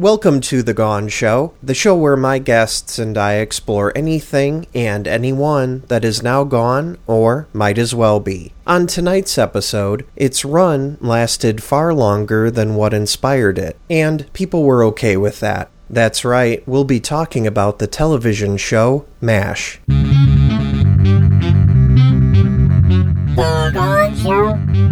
Welcome to The Gone Show, the show where my guests and I explore anything and anyone that is now gone or might as well be. On tonight's episode, its run lasted far longer than what inspired it, and people were okay with that. That's right, we'll be talking about the television show MASH. The Gone Show.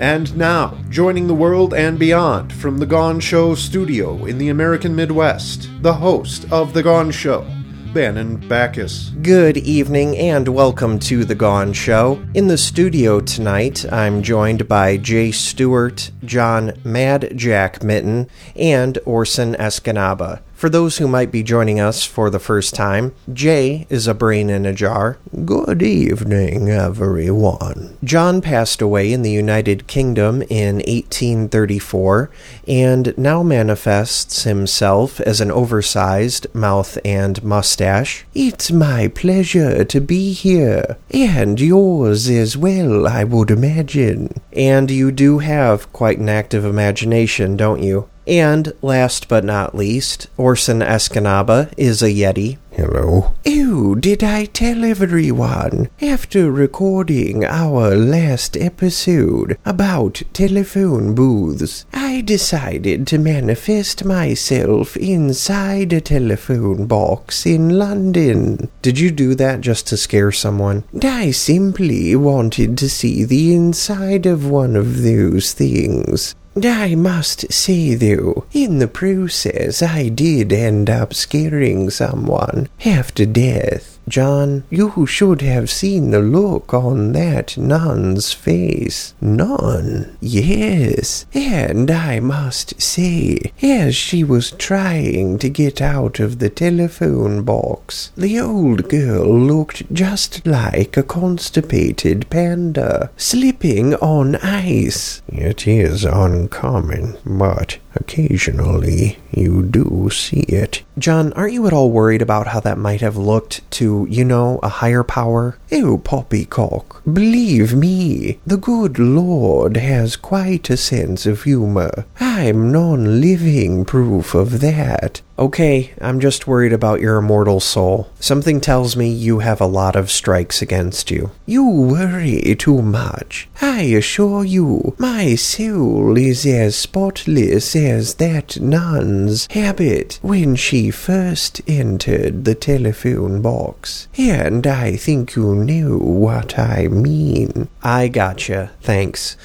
And now, joining the world and beyond from The Gone Show studio in the American Midwest, the host of The Gone Show, Bannon Backus. Good evening and welcome to The Gone Show. In the studio tonight, I'm joined by Jay Stewart, John Mad Jack Mitten, and Orson Escanaba. For those who might be joining us for the first time, Jay is a brain in a jar. Good evening, everyone. John passed away in the United Kingdom in 1834 and now manifests himself as an oversized mouth and mustache. It's my pleasure to be here, and yours as well, I would imagine. And you do have quite an active imagination, don't you? And last but not least, Orson Escanaba is a Yeti. Hello. Oh, did I tell everyone? After recording our last episode about telephone booths, I decided to manifest myself inside a telephone box in London. Did you do that just to scare someone? I simply wanted to see the inside of one of those things. I must say, though, in the process, I did end up scaring someone half to death. John, you should have seen the look on that nun's face. Nun? Yes. And I must say, as she was trying to get out of the telephone box, the old girl looked just like a constipated panda, slipping on ice. It is uncommon, but occasionally you do see it. John, aren't you at all worried about how that might have looked to, you know, a higher power? Oh, poppycock, believe me, the good Lord has quite a sense of humor. I'm non living proof of that. Okay, I'm just worried about your immortal soul. Something tells me you have a lot of strikes against you. You worry too much. I assure you, my soul is as spotless as that nun's habit when she first entered the telephone box. And I think you knew what I mean. I gotcha. Thanks.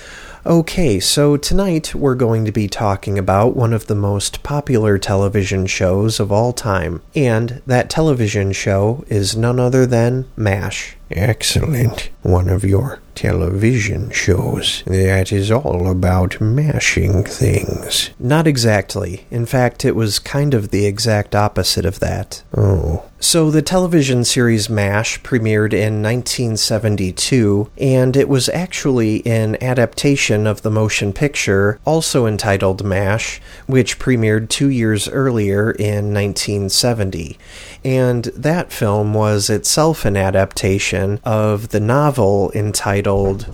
Okay, so tonight we're going to be talking about one of the most popular television shows of all time, and that television show is none other than MASH. Excellent. One of your television shows that is all about mashing things. Not exactly. In fact, it was kind of the exact opposite of that. Oh. So, the television series MASH premiered in 1972, and it was actually an adaptation of the motion picture, also entitled MASH, which premiered two years earlier in 1970. And that film was itself an adaptation of the novel entitled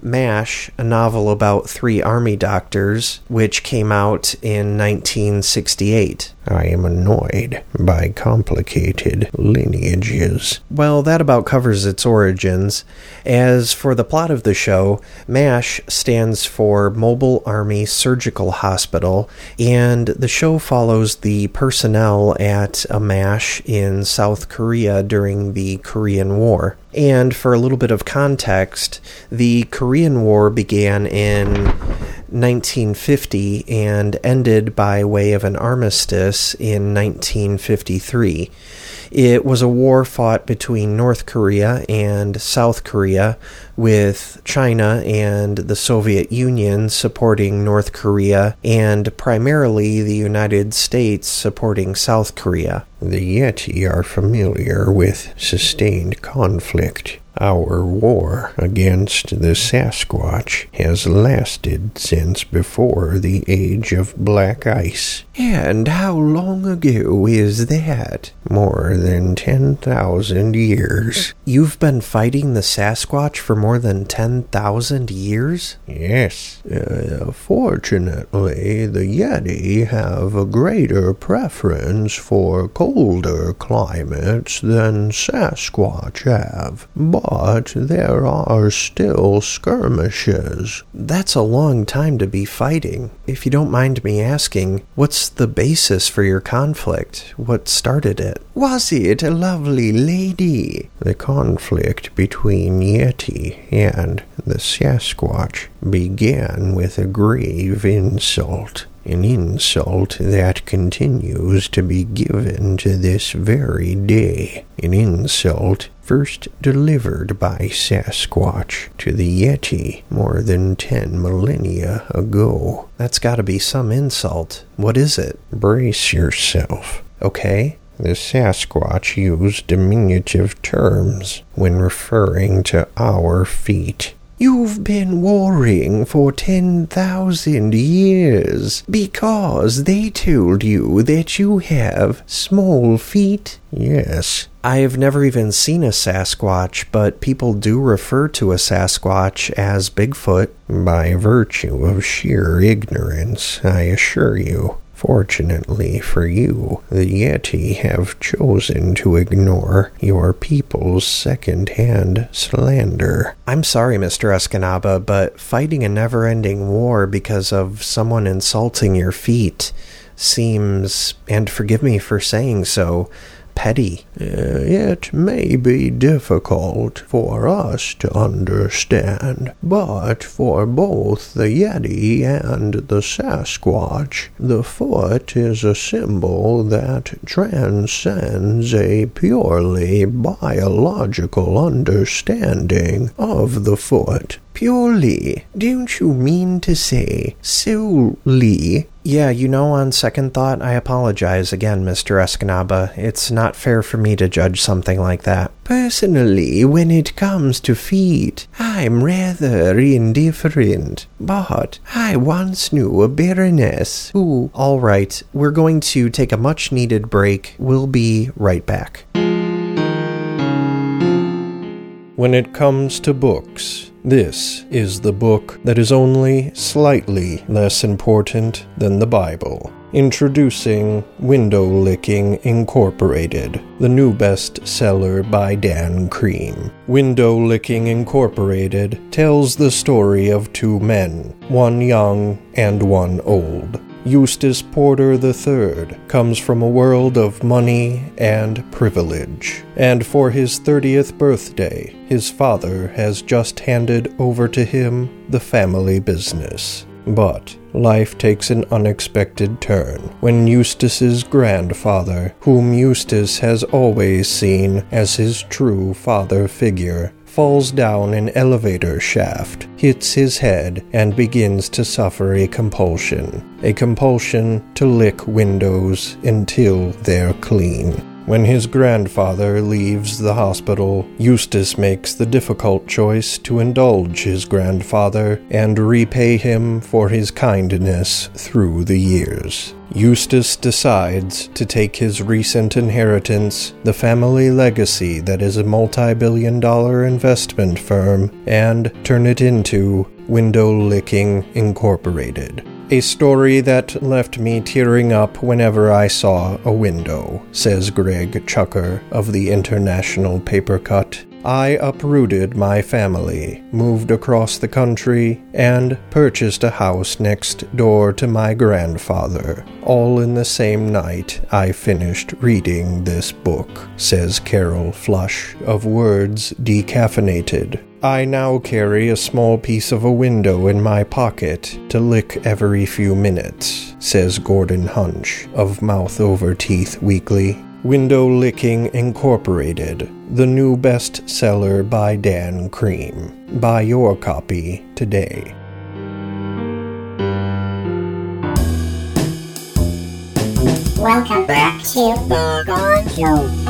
MASH, a novel about three army doctors, which came out in 1968. I am annoyed by complicated lineages. Well, that about covers its origins. As for the plot of the show, MASH stands for Mobile Army Surgical Hospital, and the show follows the personnel at a MASH in South Korea during the Korean War. And for a little bit of context, the Korean War began in 1950 and ended by way of an armistice in 1953. It was a war fought between North Korea and South Korea, with China and the Soviet Union supporting North Korea, and primarily the United States supporting South Korea. The Yeti are familiar with sustained conflict. Our war against the Sasquatch has lasted since before the age of black ice. And how long ago is that? More than 10,000 years. You've been fighting the Sasquatch for more than 10,000 years? Yes. Uh, fortunately, the Yeti have a greater preference for colder climates than Sasquatch have. But there are still skirmishes. That's a long time to be fighting. If you don't mind me asking, what's the basis for your conflict? What started it? Was it a lovely lady? The conflict between Yeti and the Sasquatch began with a grave insult. An insult that continues to be given to this very day. An insult first delivered by Sasquatch to the Yeti more than ten millennia ago. That's gotta be some insult. What is it? Brace yourself. Okay? The Sasquatch used diminutive terms when referring to our feet. You've been warring for 10,000 years because they told you that you have small feet. Yes. I have never even seen a Sasquatch, but people do refer to a Sasquatch as Bigfoot by virtue of sheer ignorance, I assure you. Fortunately for you, the Yeti have chosen to ignore your people's second hand slander. I'm sorry, Mr. Escanaba, but fighting a never ending war because of someone insulting your feet seems, and forgive me for saying so, petty. Uh, it may be difficult for us to understand, but for both the Yeti and the Sasquatch, the foot is a symbol that transcends a purely biological understanding of the foot. Purely? Don't you mean to say solely? Yeah, you know, on second thought, I apologize again, Mr. Escanaba. It's not fair for me to judge something like that. Personally, when it comes to feet, I'm rather indifferent. But I once knew a baroness who. Alright, we're going to take a much needed break. We'll be right back. When it comes to books, this is the book that is only slightly less important than the Bible. Introducing Window Licking Incorporated, the new bestseller by Dan Cream. Window Licking Incorporated tells the story of two men, one young and one old. Eustace Porter III comes from a world of money and privilege, and for his 30th birthday, his father has just handed over to him the family business. But life takes an unexpected turn when Eustace's grandfather, whom Eustace has always seen as his true father figure, falls down an elevator shaft, hits his head, and begins to suffer a compulsion. A compulsion to lick windows until they're clean. When his grandfather leaves the hospital, Eustace makes the difficult choice to indulge his grandfather and repay him for his kindness through the years. Eustace decides to take his recent inheritance, the family legacy that is a multi billion dollar investment firm, and turn it into Window Licking Incorporated. A story that left me tearing up whenever I saw a window, says Greg Chucker of the International Paper Cut. I uprooted my family, moved across the country, and purchased a house next door to my grandfather. All in the same night I finished reading this book, says Carol Flush of Words Decaffeinated. I now carry a small piece of a window in my pocket to lick every few minutes, says Gordon Hunch of Mouth Over Teeth Weekly. Window Licking Incorporated, the new bestseller by Dan Cream. Buy your copy today. Welcome back to The Gone Show.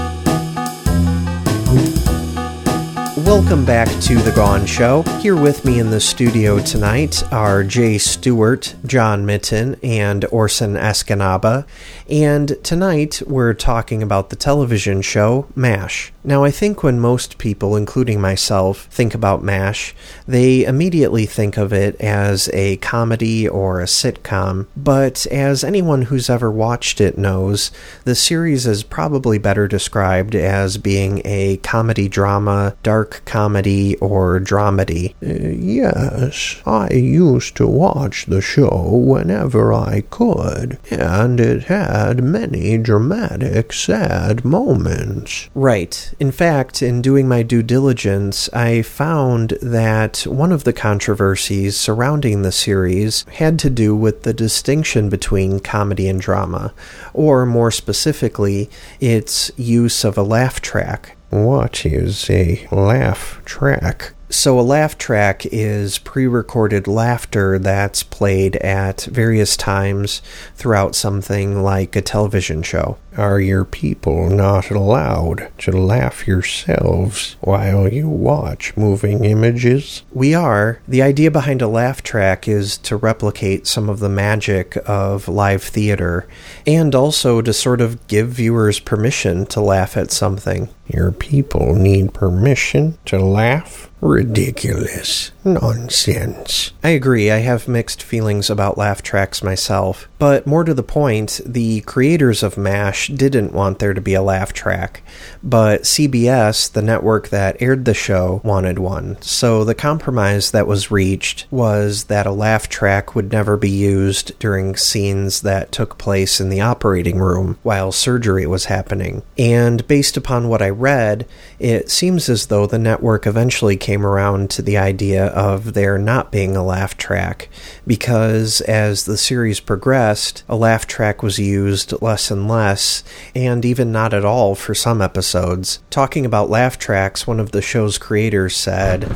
Welcome back to The Gone Show. Here with me in the studio tonight are Jay Stewart, John Mitten, and Orson Escanaba. And tonight we're talking about the television show MASH. Now, I think when most people, including myself, think about MASH, they immediately think of it as a comedy or a sitcom. But as anyone who's ever watched it knows, the series is probably better described as being a comedy drama, dark comedy, or dramedy. Uh, yes, I used to watch the show whenever I could, and it had many dramatic, sad moments. Right. In fact, in doing my due diligence, I found that one of the controversies surrounding the series had to do with the distinction between comedy and drama, or more specifically, its use of a laugh track. What is a laugh track? So, a laugh track is pre recorded laughter that's played at various times throughout something like a television show. Are your people not allowed to laugh yourselves while you watch moving images? We are. The idea behind a laugh track is to replicate some of the magic of live theater and also to sort of give viewers permission to laugh at something. Your people need permission to laugh? Ridiculous. Nonsense. I agree. I have mixed feelings about laugh tracks myself. But more to the point, the creators of MASH didn't want there to be a laugh track. But CBS, the network that aired the show, wanted one. So the compromise that was reached was that a laugh track would never be used during scenes that took place in the operating room while surgery was happening. And based upon what I read, it seems as though the network eventually came around to the idea of there not being a laugh track because as the series progressed, a laugh track was used less and less, and even not at all for some episodes. Talking about laugh tracks, one of the show's creators said,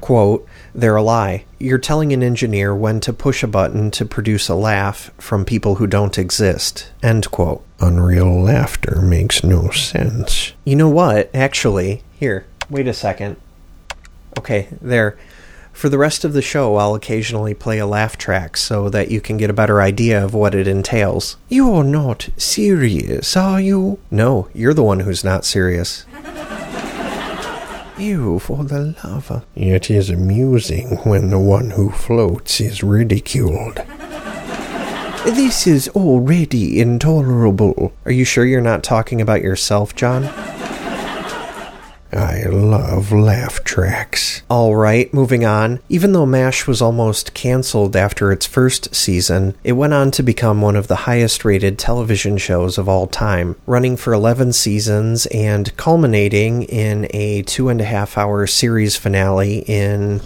quote, they're a lie. You're telling an engineer when to push a button to produce a laugh from people who don't exist. End quote. Unreal laughter makes no sense. You know what? Actually, here, wait a second. Okay, there. For the rest of the show, I'll occasionally play a laugh track so that you can get a better idea of what it entails. You're not serious, are you? No, you're the one who's not serious. You, for the love. It is amusing when the one who floats is ridiculed. This is already intolerable. Are you sure you're not talking about yourself, John? I love laugh tracks. All right, moving on. Even though MASH was almost canceled after its first season, it went on to become one of the highest rated television shows of all time, running for 11 seasons and culminating in a two and a half hour series finale in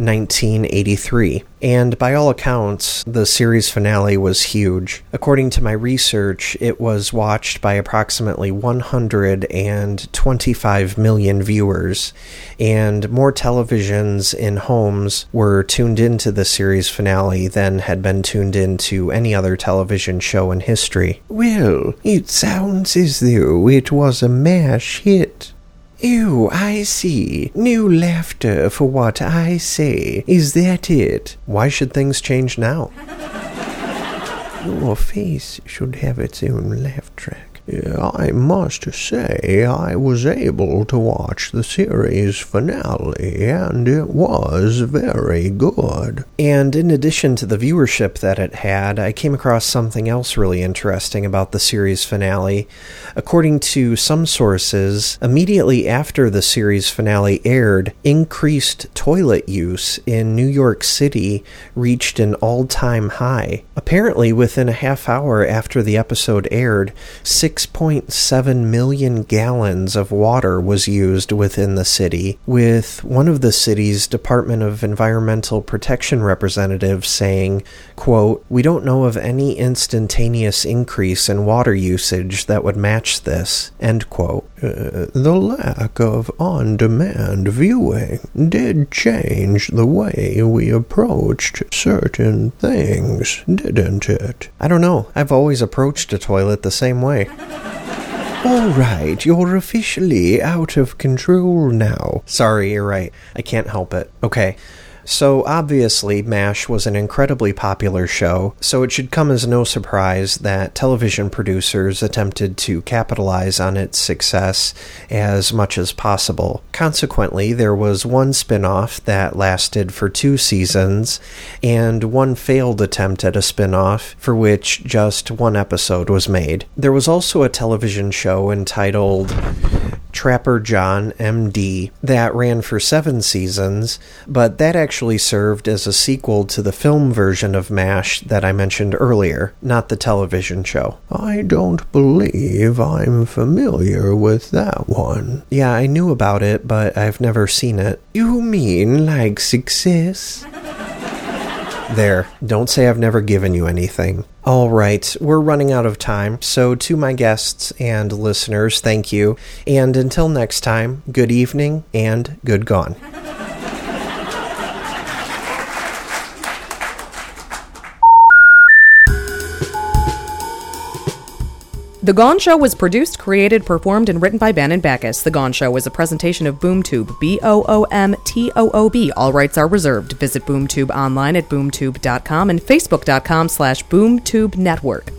1983. And by all accounts, the series finale was huge. According to my research, it was watched by approximately 125 million viewers, and more televisions in homes were tuned into the series finale than had been tuned into any other television show in history. Well, it sounds as though it was a mash hit. Oh, I see. No laughter for what I say. Is that it? Why should things change now? Your face should have its own laugh track. I must say I was able to watch the series finale, and it was very good. And in addition to the viewership that it had, I came across something else really interesting about the series finale. According to some sources, immediately after the series finale aired, increased toilet use in New York City reached an all time high. Apparently, within a half hour after the episode aired, six 6.7 million gallons of water was used within the city, with one of the city's Department of Environmental Protection representatives saying, quote, We don't know of any instantaneous increase in water usage that would match this, end quote. Uh, the lack of on demand viewing did change the way we approached certain things, didn't it? I don't know. I've always approached a toilet the same way. All right, you're officially out of control now. Sorry, you're right. I can't help it. Okay. So, obviously, MASH was an incredibly popular show, so it should come as no surprise that television producers attempted to capitalize on its success as much as possible. Consequently, there was one spin off that lasted for two seasons, and one failed attempt at a spin off for which just one episode was made. There was also a television show entitled Trapper John MD that ran for seven seasons, but that actually served as a sequel to the film version of MASH that I mentioned earlier, not the television show. I don't believe I'm familiar with that one. Yeah, I knew about it, but I've never seen it. You mean like success? There, don't say I've never given you anything. All right, we're running out of time, so to my guests and listeners, thank you. And until next time, good evening and good gone. The Gone Show was produced, created, performed, and written by Bannon Backus. The Gone Show is a presentation of BoomToob, B O O M T O O B. All rights are reserved. Visit BoomToob online at boomtoob.com and facebook.com slash boomtube network.